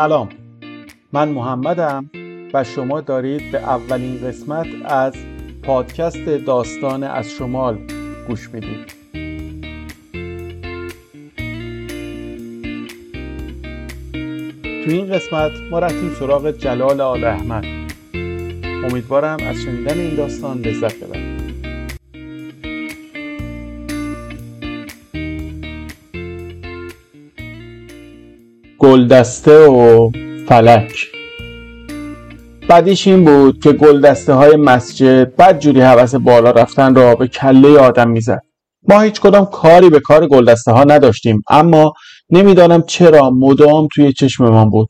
سلام. من محمدم و شما دارید به اولین قسمت از پادکست داستان از شمال گوش می‌دید. تو این قسمت ما رفتیم سراغ جلال آل احمد. امیدوارم از شنیدن این داستان لذت ببرید. گلدسته و فلک. بعدیش این بود که گلدسته های مسجد بد جوری حوث بالا رفتن را به کله آدم می‌زد. ما هیچ کدام کاری به کار گلدسته ها نداشتیم اما نمی‌دانم چرا مدام توی چشممان بود.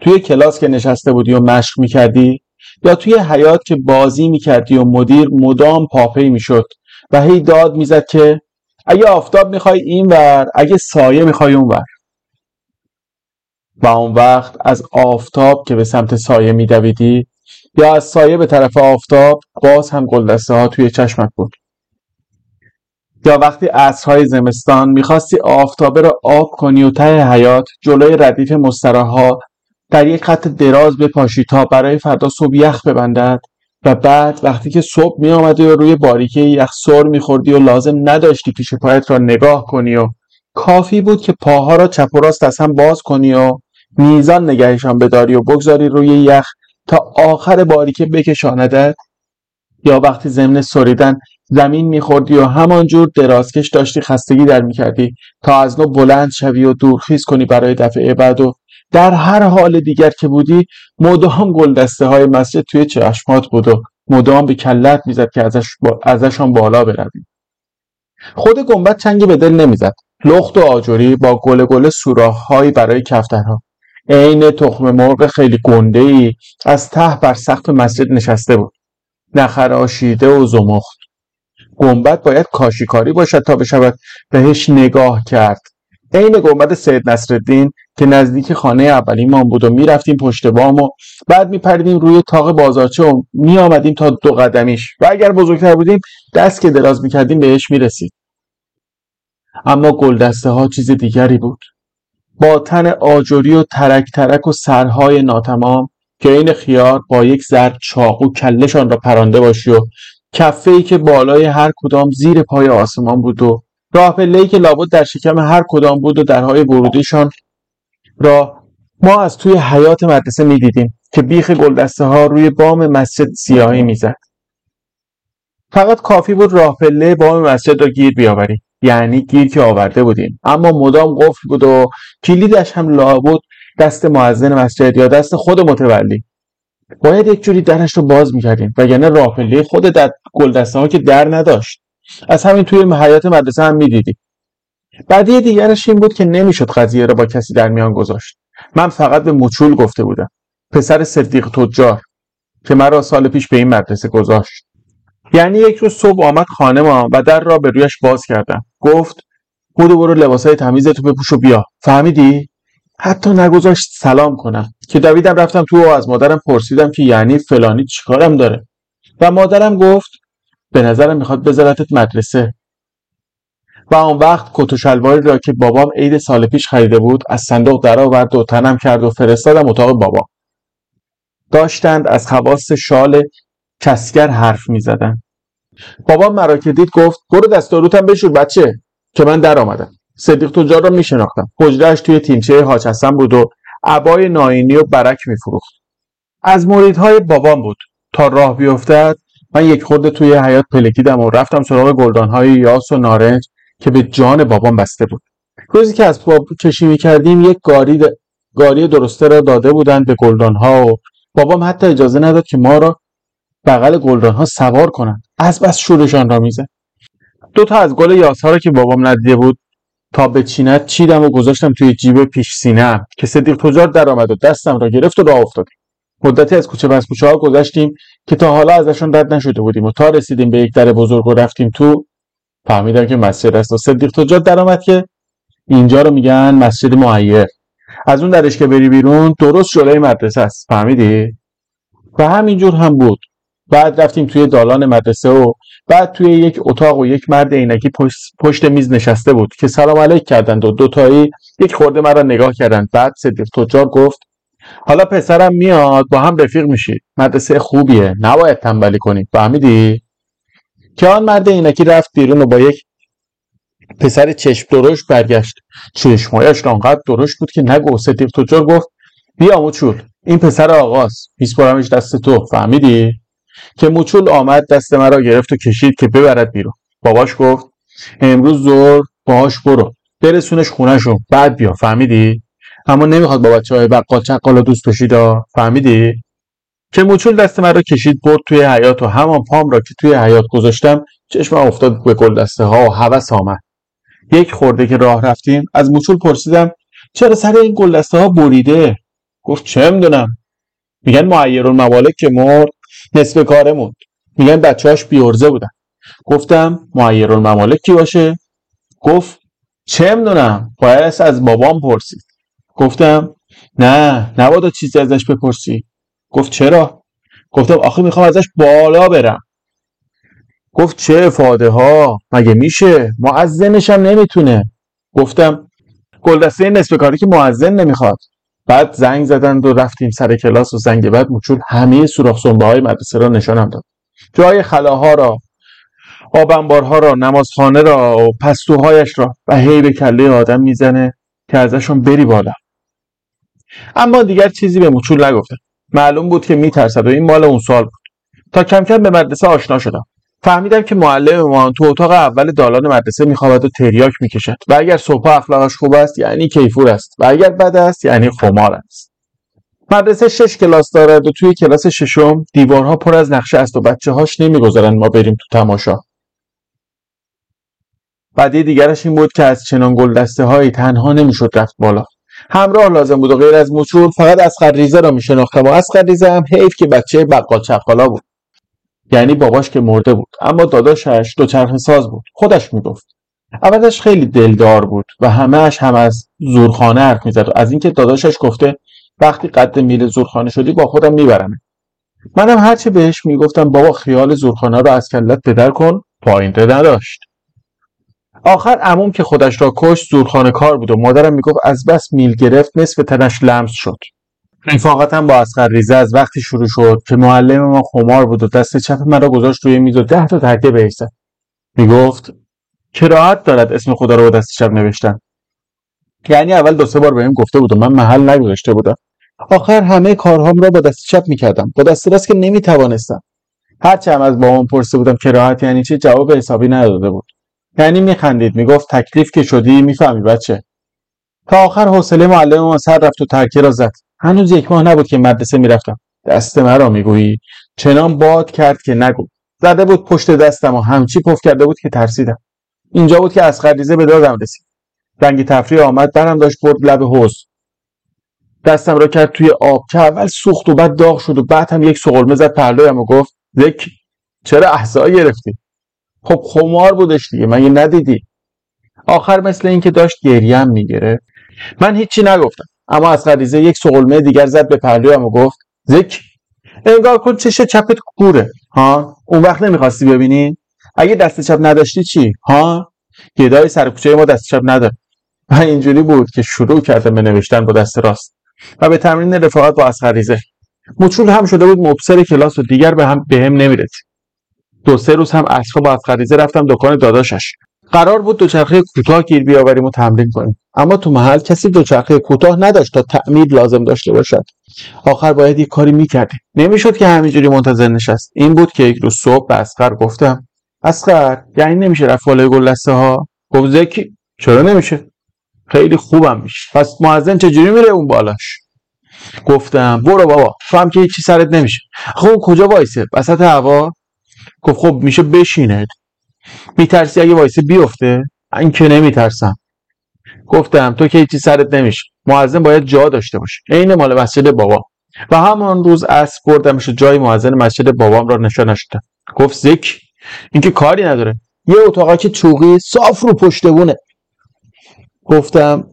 توی کلاس که نشسته بودی و مشق می‌کردی یا توی حیات که بازی می‌کردی و مدیر مدام پاپی می‌شد و هی داد می‌زد که اگه آفتاب می‌خوای این ور اگه سایه می‌خوای اون ور. و اون وقت از آفتاب که به سمت سایه میدویدی یا از سایه به طرف آفتاب باز هم گلدسته ها توی چشمت بود. یا وقتی عصرهای زمستان می‌خواستی آفتابه را آب کنی و ته حیات جلوی ردیف مستراها در یک خط دراز بپاشی تا برای فردا صبح یخ ببندد و بعد وقتی که صبح می و روی باریکه یخ سر میخوردی و لازم نداشتی پیش پایت را نگاه کنی و کافی بود که پاها را چپ و راست از هم باز کنی و میزان نگهشان بداری و بگذاری روی یخ تا آخر باریکه بکشاندد یا وقتی ضمن سریدن زمین میخوردی و همانجور درازکش داشتی خستگی در می‌کردی تا از نو بلند شوی و دورخیز کنی برای دفعه بعد و در هر حال دیگر که بودی مدام گلدسته های مسجد توی چشمات بود و مدام به کلت می‌زد که ازش با... ازشان بالا بروی. خود گنبد چنگی به دل نمی‌زد. لخت و آجوری با گل گل سوراخهایی برای کفترها. عین تخم مرغ خیلی گنده ای از ته بر سقف مسجد نشسته بود. نخراشیده و زمخت. گنبد باید کاشیکاری باشد تا بشود بهش نگاه کرد. عین گنبد سید نصرالدین که نزدیک خانه اولیمان بود و می‌رفتیم پشت بام و بعد میپریدیم روی تاق بازارچه و میآمدیم تا دو قدمیش. و اگر بزرگتر بودیم دست که دراز می‌کردیم بهش می‌رسید. اما گلدسته ها چیز دیگری بود. با تن آجری و ترک ترک و سرهای ناتمام که این خیار با یک زرد چاقو کلشان را پرانده باشی و کفه ای که بالای هر کدام زیر پای آسمان بود و راه ای که لابد در شکم هر کدام بود و درهای ورودیشان را ما از توی حیات مدرسه می‌دیدیم که بیخ گلدسته ها روی بام مسجد سیاهی می‌زد. فقط کافی بود راه پله بام مسجد را گیر بیاوریم. یعنی گیر که آورده بودیم. اما مدام قفل بود و کلیدش هم لابد دست معزن مسجد یا دست خود متولی. باید یک جوری درش رو باز می‌کردیم وگرنه راپله خود در گلدسته ها که در نداشت. از همین توی حیات مدرسه هم می‌دیدیم بعدی دیگرش این بود که نمی‌شد قضیه را با کسی در میان گذاشت. من فقط به مچول گفته بودم. پسر صدیق تجار که مرا سال پیش به این مدرسه گذاشت. یعنی یک روز صبح آمد خانه ما و در را به رویش باز کردم. گفت بودو برو لباسای تمیزتو بپوش و بیا. فهمیدی؟ حتی نگذاشت سلام کنم. که دویدم رفتم تو و از مادرم پرسیدم که یعنی فلانی چیکارم داره. و مادرم گفت به نظرم می‌خواد بذارتت مدرسه. و آن وقت کت و شلواری را که بابام عید سال پیش خریده بود از صندوق درآورد و تنم کرد و فرستادم اتاق بابا داشتند از خواست شال کسگر حرف می‌زدن بابا مرا که دید گفت برو دست و بشور بچه که من در آمدم. صدیق تجار را میشناختم. حجرهاش توی تیمچه حاج حسن بود و عبای ناینی و برک میفروخت. از مریدهای بابام بود. تا راه بیفتد من یک خورده توی حیات پلکیدم و رفتم سراغ گلدانهای یاس و نارنج که به جان بابام بسته بود. روزی که از باب کشی می‌کردیم یک گاری, د... گاری درسته را داده بودند به گلدانها و بابام حتی اجازه نداد که ما را بغل گلدانها سوار کنند. از بس شورشان را می‌زد. دو تا از گل یاسها را که بابام ندیده بود تا به چینت چیدم و گذاشتم توی جیب پیش سینم که صدیق تجار درآمد و دستم را گرفت و راه افتادیم. مدتی از کوچه پس کوچه ها گذشتیم که تا حالا ازشان رد نشده بودیم و تا رسیدیم به یک در بزرگ و رفتیم تو فهمیدم که مسجد است. و صدیق تجار درآمد که اینجا رو میگن مسجد معیر. از اون درش که بری بیرون درست جلوی مدرسه است. فهمیدی؟ و همینجور هم بود. بعد رفتیم توی دالان مدرسه و بعد توی یک اتاق و یک مرد عینکی پشت, میز نشسته بود که سلام علیک کردند و دوتایی یک خورده مرا نگاه کردند. بعد صدیق تجار گفت حالا پسرم میاد با هم رفیق میشید مدرسه خوبیه نباید تنبلی کنید فهمیدی؟ که آن مرد عینکی رفت بیرون و با یک پسر چشم درشت برگشت. چشمهایش آنقدر درشت بود که نگو. صدیق تجار گفت بیا موچول این پسر آقاست میسپرمش دست تو. فهمیدی؟ که موچول آمد دست مرا گرفت و کشید که ببرد بیرون. باباش گفت امروز زور باهاش برو. برسونش خونهشون بعد بیا. فهمیدی؟ اما نمی‌خواد با بچه های بقال چقالا دوست بشید فهمیدی؟ که موچول دست مرا کشید برد توی حیات و همان پام را که توی حیات گذاشتم چشمم افتاد به گل دسته ها و هوس آمد. یک خورده که راه رفتیم از موچول پرسیدم چرا سر این گل دسته ها بریده؟ گفت چه می‌دونم. میگن معیر الممالک که مرد نصف کاره موند میگن بچه‌هاش بیورزه بودن. گفتم معیر الممالک کی باشه؟ گفت چه می‌دونم باید از بابام پرسید. گفتم نه نبادا چیزی ازش بپرسی. گفت چرا؟ گفتم آخه می‌خوام ازش بالا برم. گفت چه افاده ها مگه میشه؟ معزنش هم نمی‌تونه. گفتم گلدسته نصف کاری که معزن نمی‌خواد. بعد زنگ زدند و رفتیم سر کلاس و زنگ بعد موچول همه سوراخ سنبه های مدرسه را نشانم داد. جای خلاها را آبنبارها را نمازخانه را و پستوهایش را و هی به کله آدم می‌زنه که ازشون بری بالا. اما دیگر چیزی به موچول نگفتم. معلوم بود که میترسد و این مال اون سال بود. تا کم کم به مدرسه آشنا شدم. فهمیدم که معلم تو اتاق اول دالان مدرسه میخوابد و تریاک می‌کشد و اگر صبح اخلاقش خوب است یعنی کیفور است. و اگر بد است یعنی خمار است. مدرسه شش کلاس دارد و توی کلاس ششم دیوارها پر از نقشه است و بچه هاش نمی‌گذارند ما بریم تو تماشا. بعدی دیگرش این بود که از چنان گل دسته هایی تنها نمی‌شد رفت بالا. همراه لازم بود و غیر از موچول فقط از ریزه را میشناختم و از ریزه هم حیف که بچه بقال چقالا بود. یعنی باباش که مرده بود. اما داداشش دوچرخه ساز بود. خودش می‌گفت. اولش خیلی دلدار بود و همهش هم از زورخانه حرف می‌زد. از اینکه داداشش گفته وقتی قد میل زورخانه شدی با خودم میبرمه منم هرچه بهش می‌گفتم بابا خیال زورخانه رو از کلت بدر کن پایینده نداشت. آخر عموم که خودش را کشت زورخانه کار بود و مادرم می‌گفت از بس میل گرفت نصف تنش لمس شد. رفاقتم با اسخر ریزه از وقتی شروع شد که معلم ما خمار بود و دست چپ مرا گذاشت روی میز و ده تا ترکه بایستد می‌گفت کراهت دارد اسم خدا رو با دست چپ نوشتن. یعنی اول دو سه بار بهم گفته بود و من محل نگذاشته بودم. آخر همه کارهام را با دست چپ می‌کردم. با دست راست که نمی‌توانستم. هرچه هم از بابام پرسیده بودم کراهت یعنی چه جواب حسابی نداده بود. یعنی میخندید. می‌گفت تکلیف که شدی می‌فهمی بچه. تا آخر حوصله معلم ما سر رفت و ترکه را زد. هنوز یک ماه نبود که مدرسه می‌رفتم. دست مرا می‌گویی. چنان باد کرد که نگو. زده بود پشت دستم و همچی پف کرده بود که ترسیدم. اینجا بود که از خریزه به دادم رسید. رنگی تفریح آمد برم داشت برد لب حوز دستم را کرد توی آب که اول سوخت و بعد داغ شد و بعد هم یک سقلمه زد پهلویم و گفت زک چرا احسا گرفتی؟ خب خمار بودش دیگه مگه ندیدی؟ آخر مثل اینکه داشت گریم می‌گرفت. من هیچی نگفتم. اما از غریزه یک سقلمه دیگر زد به پهلویم و گفت زک انگار کن چش چپت کوره. ها؟ اون وقت نمی‌خواستی ببینی؟ اگه دست چپ نداشتی چی؟ ها؟ گدای سر کوچه ما دست چپ نداره. و اینجوری بود که شروع کردم به نوشتن با دست راست. و به تمرین رفاقت با اسخریزه مچول هم شده بود مبصر کلاس و دیگر به هم به هم نمی‌رسید. دو سه روز هم اصفا با اسخریزه رفتم دکان داداشش. قرار بود دوچرخه کوتاه گیر بیاوریم و تمرین کنیم. اما تو محل کسی دوچرخه کوتاه نداشت تا تعمیر لازم داشته باشد. آخر باید یک کاری می‌کردیم. نمی‌شد که همینجوری منتظر نشست. این بود که یک روز صبح به اسخر گفتم اسخر یعنی نمیشه رفت بالای گل ها گفت زکی چرا نمیشه؟ خیلی خوبم میشه. پس معزن چجوری میره اون بالاش؟ گفتم برو بابا فهم که هیچی سرت نمیشه. خب کجا وایسه؟ وسط هوا؟ گفت خب میشه بشینه. میترسی اگه وایسه بیفته؟ این که نمیترسم. گفتم تو که هیچی سرت نمیشه. معزن باید جا داشته باشه. عین مال مسجد بابا. و همان روز اسب بردمش جای معزن مسجد بابام را نشانش دادم گفت زک اینکه کاری نداره. یه اتاقا که چوقی صاف رو پشتبونه گفتم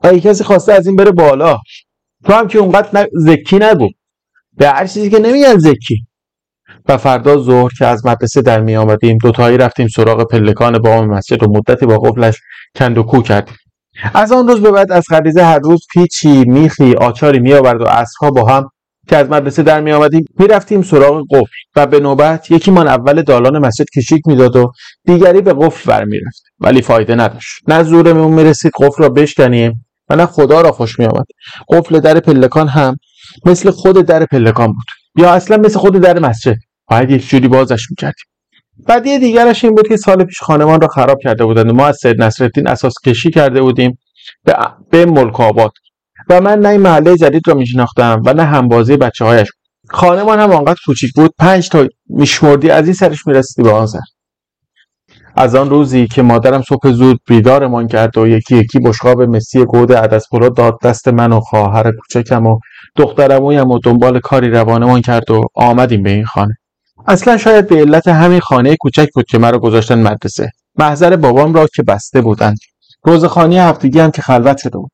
اگه کسی خواسته از این بره بالا. تو هم که اونقدر ن... زکی نگو به هر چیزی که نمیگن زکی و فردا ظهر که از مدرسه در می آمدیم دوتایی رفتیم سراغ پلکان بام مسجد و مدتی با قفلش کند و کو کردیم. از آن روز به بعد از خدیزه هر روز پیچی میخی آچاری می آورد و عصرها با هم که از مدرسه در می آمدیم می رفتیم سراغ قفل و به نوبت یکیمان اول دالان مسجد کشیک می‌داد و دیگری به قفل بر رفت ولی فایده نداشت. نه زورمون می رسید قفل را بشکنیم و نه خدا را خوش می آمد قفل در پلکان هم مثل خود در پلکان بود. یا اصلا مثل خود در مسجد. باید یک جوری بازش می‌کردیم. بدیه دیگرش این بود که سال پیش خانمان را خراب کرده بودند. ما از سید نصرالدین اساس کشی کرده بودیم به, به ملک آباد. و من نه این محله جدید را میشناختم و نه همبازی بچه هایش خانمان هم آنقدر کوچیک بود. پنج تا میشمردی از این سرش می‌رسیدی به آن از آن روزی که مادرم صبح زود بیدارمان کرد و یکی یکی بشقاب مسی گود عدس پلو داد دست من و خواهر کوچکم و دخترمویم و دنبال کاری روانمان کرد و آمدیم به این خانه. اصلا شاید به علت همین خانه کوچک بود که مرا گذاشتن مدرسه. محضر بابام را که بسته بودند. روزخانی هفتگی هم که خلوت شده بود.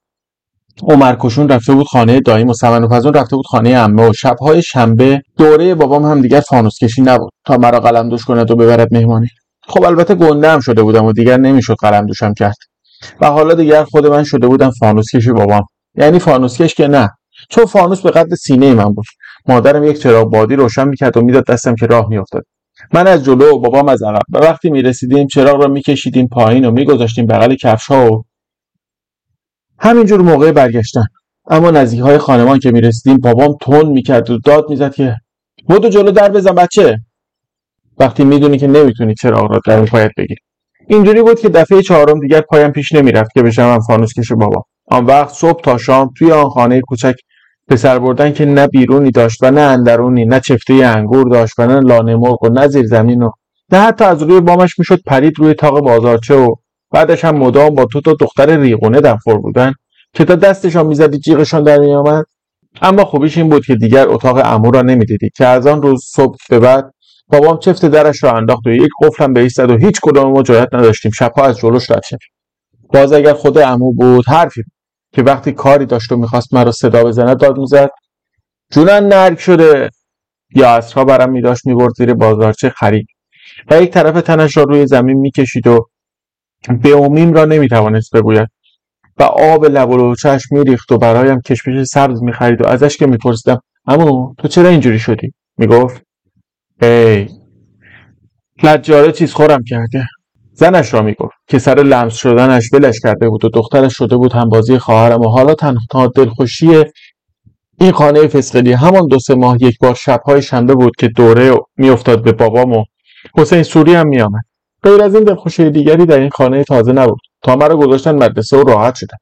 عمر کشون رفته بود خانه داییم و سمن و رفته بود خانه عمه و شبهای شنبه دوره بابام هم دیگر فانوس کشی نبود تا مرا قلم دوش کند و ببرد مهمانی. خب البته گنده هم شده بودم و دیگر نمی‌شد قلم دوشم کرد. و حالا دیگر خود من شده بودم فانوس کشی بابام. یعنی فانوس کش که نه. چون فانوس به قد سینه من بود. مادرم یک چراغ بادی روشن می‌کرد و می‌داد دستم که راه میافتاد. من از جلو و بابام از عقب. و وقتی می‌رسیدیم چراغ را میکشیدیم پایین و میگذاشتیم بغل کفش ها و همینجور موقع برگشتن. اما نزدیک های خانمان که می‌رسیدیم بابام تون می‌کرد و داد می‌زد که بودو جلو در بزن بچه. وقتی می‌دونی که نمی‌تونی چراغ را در پایت بگیری اینجوری بود که دفعه چهارم دیگر پایم پیش نمی‌رفت که بشم فانوس کش بابا. آن وقت صبح تا شام توی آن خانه کوچک به سر بردن که نه بیرونی داشت و نه اندرونی نه چفته انگور داشت و نه لانه مرغ و نه زیر زمین و نه حتی از روی بامش می‌شد پرید روی تاق بازارچه و بعدش هم مدام با تو تا دختر ریغونه دنفور بودن که تا دستشان می‌زدی جیغشان در میآمد. اما خوبیش این بود که دیگر اتاق امو را نمی‌دیدی که از آن روز صبح به بعد بابام چفت درش را انداخت و یک قفلم به ایستاد و هیچ کدام ما جایت نداشتیم. شبها از جلوش رد باز اگر خود امو بود حرفی که وقتی کاری داشت و می‌خواست مرا صدا بزنه داد می‌زد جونن نرک شده. یا اصرها برم میداشت می‌برد زیر بازارچه خرید. و یک طرف تنش را روی زمین می‌کشید و به امیم را نمی‌توانست بگوید. و آب لب و لوچهش میریخت و برایم کشمش سبز می‌خرید و ازش که میپرسیدم اما تو چرا اینجوری شدی؟ می‌گفت ای. لجاره چیز خورم کرده. زنش را می‌گفت که سر لمس شدنش ولش کرده بود و دخترش شده بود هم بازی خواهرم و حالا تنها دلخوشی این خانه فسقلی. همان دو سه ماه یک بار شبهای شنبه بود که دوره میافتاد به بابام و حسین سوری هم میآمد. غیر از این دلخوشی دیگری در این خانه تازه نبود. تا مرا گذاشتن مدرسه و راحت شدم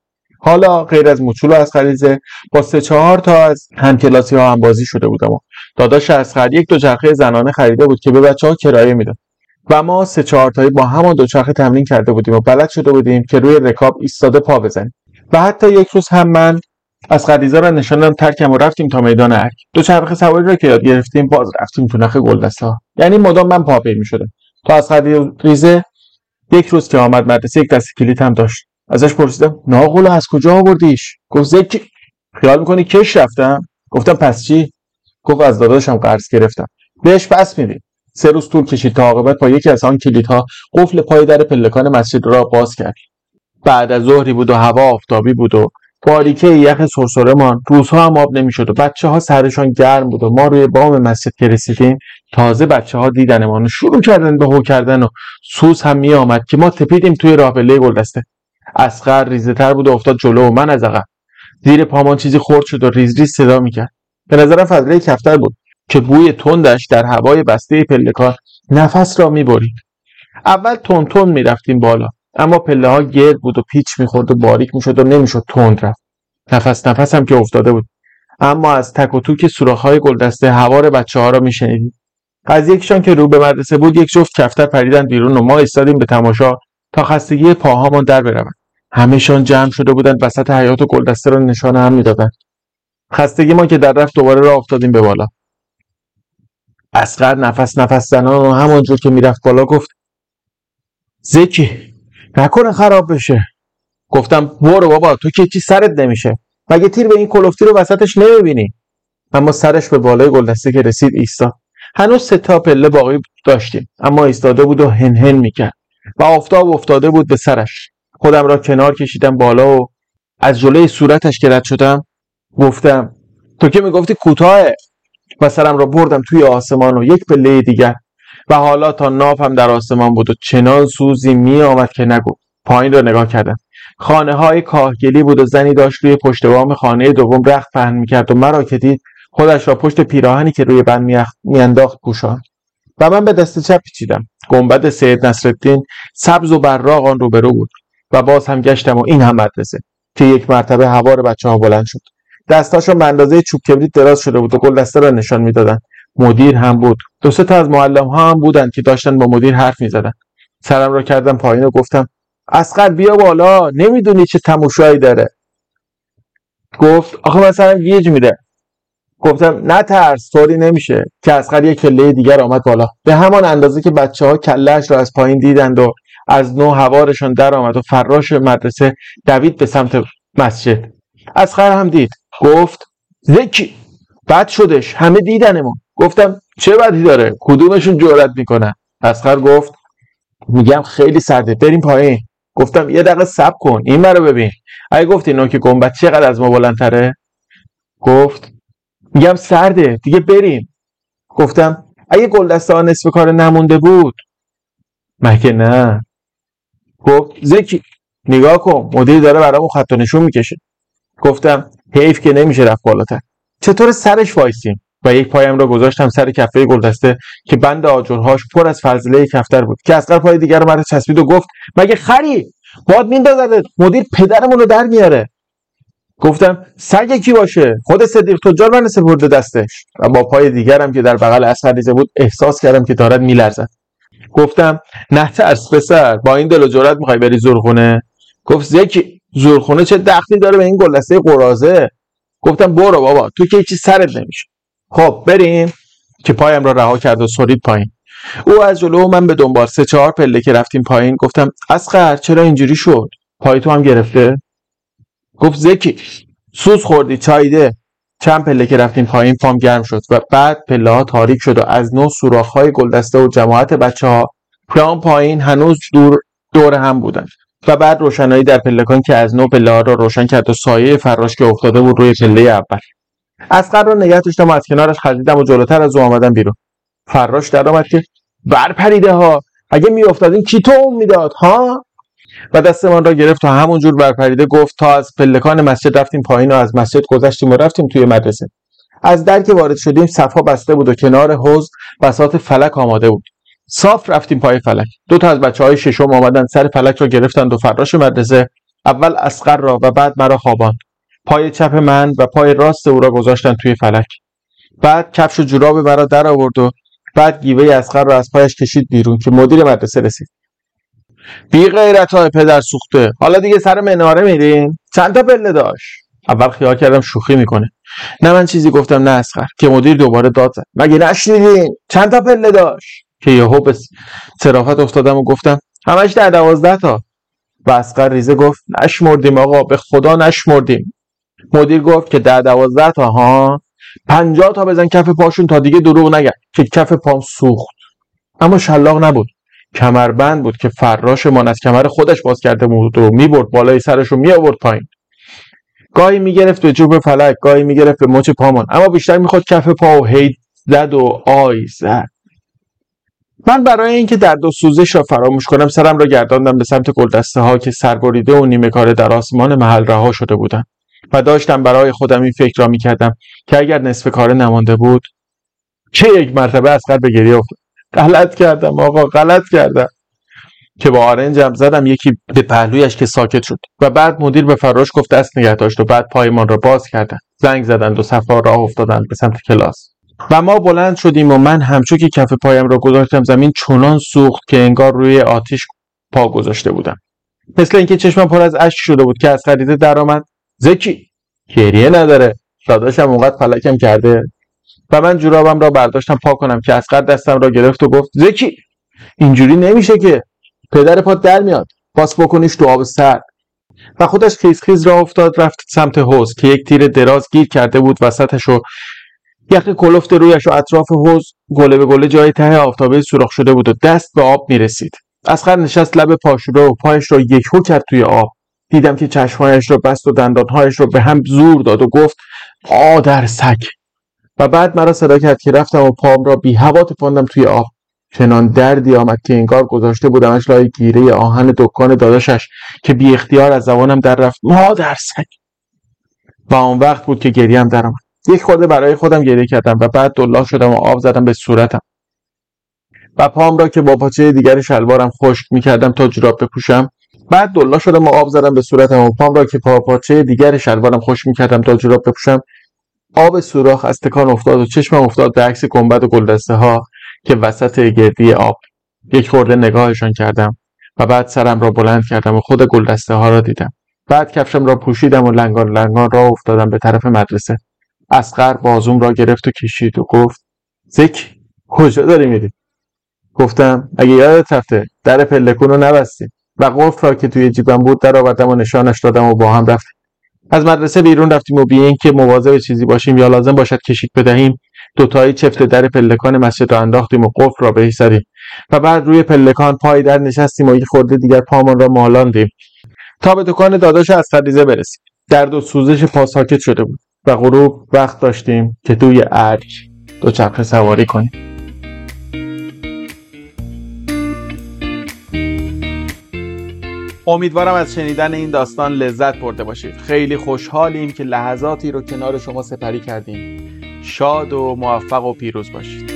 حالا غیر از موچول و از خریزه با سه چهار تا از همکلاسی ها هم بازی شده بودم داداش از خرید یک دوچرخه زنانه خریده بود که به بچه ها کرایه می‌داد. و ما سه چهار تایی با همان دوچرخه تمرین کرده بودیم و بلد شده بودیم که روی رکاب ایستاده پا بزنیم. و حتی یک روز هم من از خدیزه را نشاندم ترکم و رفتیم تا میدان ارک دوچرخه سواری را که یاد گرفتیم باز رفتیم تو نخ گلدسته ها یعنی مدام من پا می شدم تا از خدیزه یک روز که آمد مدرسه یک دست کلیت هم داشت. ازش پرسیدم ناقل از کجا آوردیش؟ گفت زکی خیال می‌کنی کش رفتم؟ گفتم پس چی؟ گفت از داداشم قرض گرفتم. بهش پس میدیم سه روز طول کشید تا عاقبت با یکی از آن کلیدها قفل پای در پلکان مسجد را باز کرد. بعد از ظهری بود و هوا آفتابی بود و باریکه یخ سرسرهمان روزها هم آب نمی‌شد و بچه ها سرشان گرم بود و ما روی بام مسجد که رسیدیم تازه بچه ها دیدنمان شروع کردن به هو کردن و سوز هم می آمد که ما تپیدیم توی راه پله گلدسته. اصغر ریزه تر بود و افتاد جلو و من از عقب. زیر پامان چیزی خرد شد و ریز ریز صدا می‌کرد. به نظرم فضله کفتر بود که بوی تندش در هوای بسته پلکان نفس را می‌برید. اول تند تند می‌رفتیم بالا اما پله ها گرد بود و پیچ می‌خورد و باریک می‌شد و نمی‌شد تند رفت. نفس نفس هم که افتاده بود. اما از تک و توک های گلدسته هوار بچه ها را میشنیدیم. از یکشان که رو به مدرسه بود یک جفت کفتر پریدن بیرون و ما ایستادیم به تماشا تا خستگی پاهامان در برود همهشان جمع شده بودند وسط حیات و گلدسته را نشانه هم می‌دادند خستگی ما که در رفت دوباره را افتادیم به بالا. اسقر نفس نفس زنان و همانجور که می‌رفت بالا گفت زکی نکنه خراب بشه. گفتم برو بابا تو که چی سرت نمیشه. مگه تیر به این کلفتی رو وسطش نمی‌بینی؟ اما سرش به بالای گلدسته که رسید ایستاد هنوز سه تا پله باقی داشتیم اما ایستاده بود و هن هن می‌کرد و آفتاب افتاده بود به سرش. خودم را کنار کشیدم بالا و از جلوی صورتش که رد شدم گفتم تو که می‌گفتی کوتاهه؟ و سرم را بردم توی آسمان و یک پله دیگر. و حالا تا نافم در آسمان بود و چنان سوزی می آمد که نگو پایین را نگاه کردم. خانه های کاهگلی بود و زنی داشت روی پشت بام خانه دوم رخت پهن می‌کرد و مرا که دید خودش را پشت پیراهنی که روی بند میانداخت پوشاند. و من به دست چپ پیچیدم. گنبد سید نصرالدین سبز و براق آن روبرو بود. و باز هم گشتم و این هم مدرسه که یک مرتبه هوار بچه ها بلند شد. دستاشون به اندازه چوب کبریت دراز شده بود و گل دسته را نشان می‌دادند مدیر هم بود. دو سه تا از معلم ها هم بودند که داشتن با مدیر حرف می‌زدن. سرم را کردم پایین و گفتم اسقر بیا بالا نمی‌دونی چه تماشایی داره. گفت آخه مثلا گیج میده. گفتم نه ترس طوری نمیشه. که اسقر یک کله دیگر آمد بالا. به همان اندازه که بچه ها کلهش را از پایین دیدند و از نو هوارشان در آمد و فراش مدرسه دوید به سمت مسجد. اسقر هم دید. گفت زکی. بد شدش. همه دیدنمون. گفتم چه بدی داره؟ کدومشون جرأت می‌کنن اسقر گفت میگم خیلی سرده. بریم پایین. گفتم یه دقیقه صبر کن. این رو ببین. اگه گفتی نوک گنبد چقدر از ما بلندتره؟ گفت میگم سرده. دیگه بریم. گفتم اگه گلدسته ها نصف کار نمونده بود. مگه نه. گفت زکی نگاه کن. مدیر داره برامون خط نشون می‌کشه. گفتم حیف که نمیشه رفت بالاتر. چطور سرش وایسیم؟ و یک پایم را گذاشتم سر کفه گلدسته که بند آجرهاش پر از فضله کفتر بود. که اصغر پای دیگر مرد چسبید و گفت مگه خری؟ باد میندازد مدیر پدرمون رو در میاره. گفتم سگ کی باشه؟ خود صدیق تجار من سپرده دستش. و با پای دیگرم که در بغل اصغر ریزه بود احساس کردم که دارد میلرزد. گفتم نه ترس پسر با این دل و جرأت می‌خوای بری زورخونه؟ گفت زکی زورخونه چه دخلی داره به این گلدسته قرازه؟ گفتم برو بابا تو که چی سرت نمیشه. خب بریم که پایم را رها کرد و سرید پایین. او از جلو من به دنبال سه چهار پله که رفتیم پایین گفتم اسقر چرا اینجوری شد؟ پای تو هم گرفته؟ گفت زکی سوز خوردی چایده چند پله که رفتیم پایین پام گرم شد و بعد پله ها تاریک شد و از نو سوراخ های گلدسته و جماعت بچه ها پیام پایین هنوز دور دور هم بودند و بعد روشنایی در پلکان که از نو پله ها را روشن کرد و سایه فراش که افتاده بود روی پله اول. اسقر رو نگه داشتم از کنارش خزیدم و جلوتر از او آمدم بیرون. فراش در آمد که برپریده ها اگه میافتادین کی تو می‌داد ها؟ و دستمان را گرفت تا همونجور برپریده گفت تا از پلکان مسجد رفتیم پایین و از مسجد گذشتیم و رفتیم توی مدرسه. از در که وارد شدیم صفها بسته بود و کنار حوز بسات فلک آماده بود. صاف رفتیم پای فلک. دو تا از بچه های ششم آمدن سر فلک را گرفتند و فراش مدرسه اول اسقر را و بعد مرا خواباند. پای چپ من و پای راست او را گذاشتن توی فلک. بعد کفش و جوراب مرا در آورد و بعد گیوه اسقر را از پایش کشید بیرون که مدیر مدرسه رسید. بی غیرت های پدر سوخته. حالا دیگه سر مناره میرین چند تا پله داشت؟ اول خیال کردم شوخی می‌کنه. نه من چیزی گفتم نه اسقر که مدیر دوباره داد زد. مگه نشنیدین؟ چند تا پله داشت؟ که یهو به صرافت افتادم و گفتم همش در دوازده تا. و اسقر ریزه گفت نشمردیم آقا به خدا نشمردیم. مدیر گفت که در دوازده تا ها؟ پنجاه تا بزن کف پاشون تا دیگه دروغ نگن. که کف پام سوخت. اما شلاق نبود. کمربند بود که فراشمان از کمر خودش باز کرده بود و می‌برد بالای سرش رو می آورد پایین. گاهی می‌گرفت به چوب فلک گاهی می‌گرفت به مچ پامان اما بیشتر می‌خواد کف پا و هی زد و آی زد. من برای اینکه درد و سوزش را فراموش کنم سرم را گرداندم به سمت گلدسته ها که سربریده و نیمه کار در آسمان محل رها شده بودند. و داشتم برای خودم این فکر را می‌کردم که اگر نصف کار نمانده بود چه یک مرتبه از به گریه افتاد. غلط کردم آقا غلط کردم. که با آرنجم زدم یکی به پهلویش که ساکت شد. و بعد مدیر به فراش گفت دست نگه داشت و بعد پایمان را باز کردن. زنگ زدند و صفا راه افتادند به سمت کلاس. و ما بلند شدیم و من همچون که کف پایم را گذاشتم زمین چنان سوخت که انگار روی آتیش پا گذاشته بودم. مثل اینکه چشمم پر از اشک شده بود که از خریده درآمد. زکی گریه نداره. داداشم اونقدر فلکم کرده. و من جورابم را برداشتم پا کنم که از قد دستم را گرفت و گفت زکی اینجوری نمیشه که پدر پات در میاد پاس بکنیش تو آب سرد. و خودش خیز خیز را افتاد رفت سمت حوز که یک تیر دراز گیر کرده بود وسطش و یخ کلفت رویش و اطراف حوز گله به گله جای ته آفتابه سوراخ شده بود و دست به آب می‌رسید. اسخر نشست لب پاشوره و پایش را یکهو کرد توی آب. دیدم که چشمهایش را بست و دندانهایش را به هم زور داد و گفت آدر سگ و بعد مرا صدا کرد که رفتم و پام را بی هوا تپاندم توی آب چنان دردی آمد که انگار گذاشته بودمش لای گیره آهن دکان داداشش که بی اختیار از زبانم در رفت. مادر سگ! و آن وقت بود که گریم درآمد یک خورده برای خودم گریه کردم و بعد دلا شدم و آب زدم به صورتم. و پام را که با پاچه دیگر شلوارم خشک می‌کردم تا جوراب بپوشم. بعد دلا شدم و آب زدم به صورتم و پام را که با پاچه دیگر شلوارم خشک می‌کردم تا جوراب بپوشم. آب سوراخ از تکان افتاد و چشمم افتاد به عکس گنبد و گلدسته ها که وسط گردی آب یک خورده نگاهشان کردم و بعد سرم را بلند کردم و خود گلدسته ها را دیدم. بعد کفشم را پوشیدم و لنگان لنگان را افتادم به طرف مدرسه. اسقر بازوم را گرفت و کشید و گفت زک کجا داری میری؟ گفتم اگه یادت رفته در پلکون رو نبستی. و قفل را که توی جیبم بود در آوردم و نشانش دادم و با هم رفتیم. از مدرسه بیرون رفتیم و بی که مواظب چیزی باشیم یا لازم باشد کشیک بدهیم دوتایی چفت در پلکان مسجد را انداختیم و قفل را بهش زدیم و بعد روی پلکان پای در نشستیم و یک خورده دیگر پامان را مالاندیم. تا به دکان داداش از خریزه برسیم. درد و سوزش پا ساکت شده بود و غروب وقت داشتیم که توی ارگ دوچرخه سواری کنیم. امیدوارم از شنیدن این داستان لذت برده باشید. خیلی خوشحالیم که لحظاتی رو کنار شما سپری کردیم. شاد و موفق و پیروز باشید.